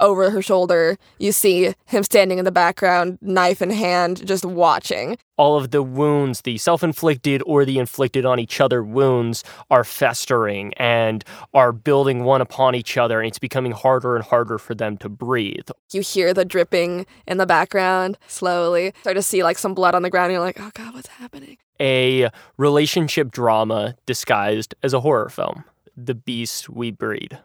over her shoulder, you see him standing in the background, knife in hand, just watching. All of the wounds, the self inflicted or the inflicted on each other wounds, are festering and are building one upon each other, and it's becoming harder and harder for them to breathe. You hear the dripping in the background slowly. Start to see like some blood on the ground, and you're like, oh God, what's happening? A relationship drama disguised as a horror film. The Beast We Breed.